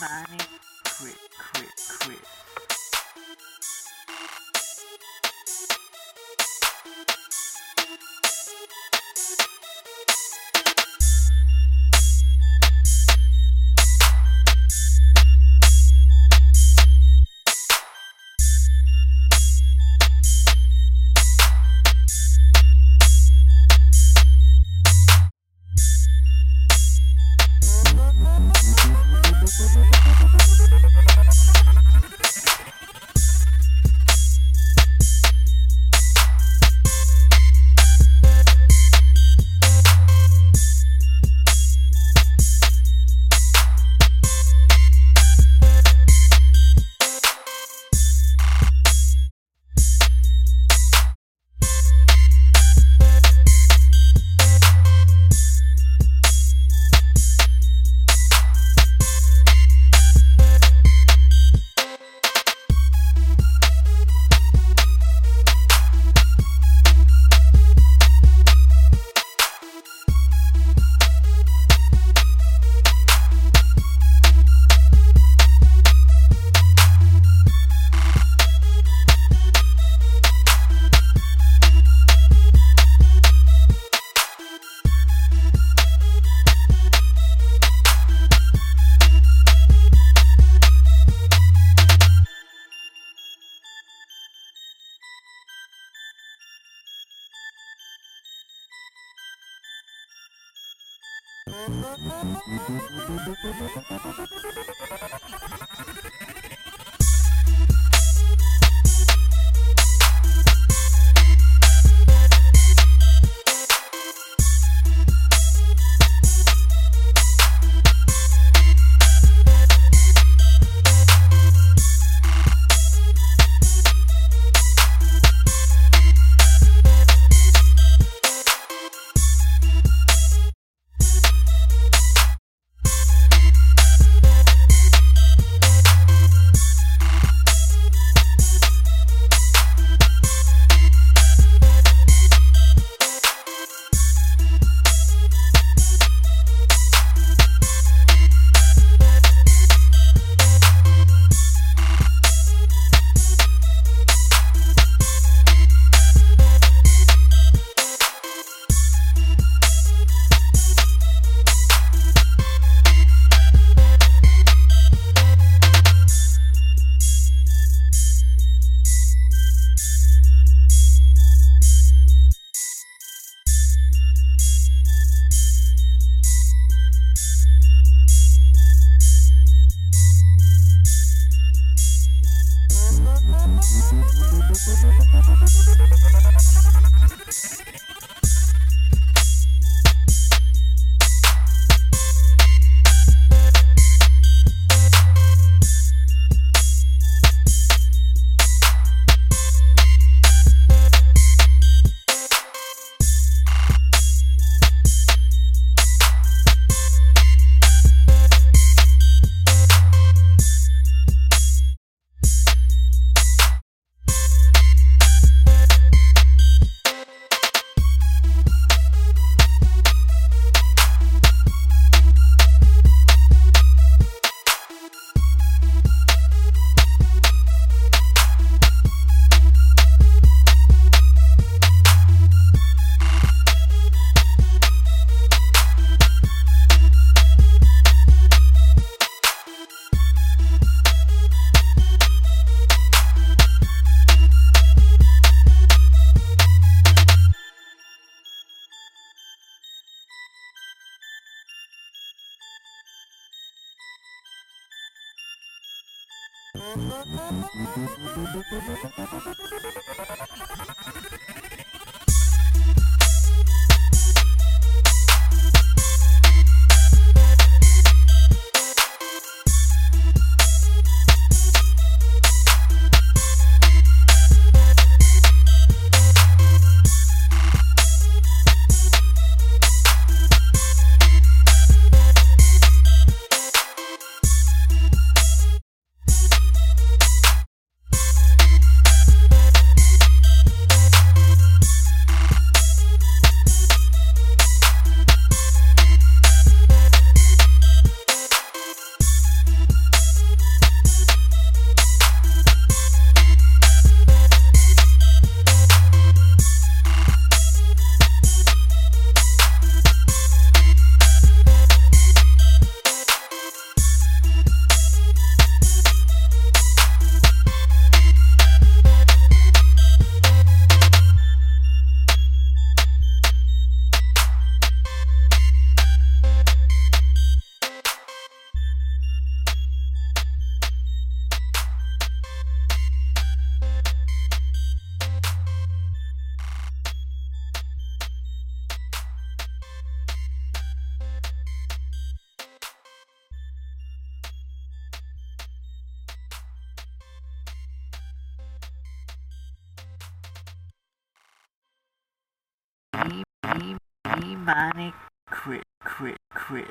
money, quit, quit, quit. Thank you. Oh, my God. Money, Chris, Chris, Chris.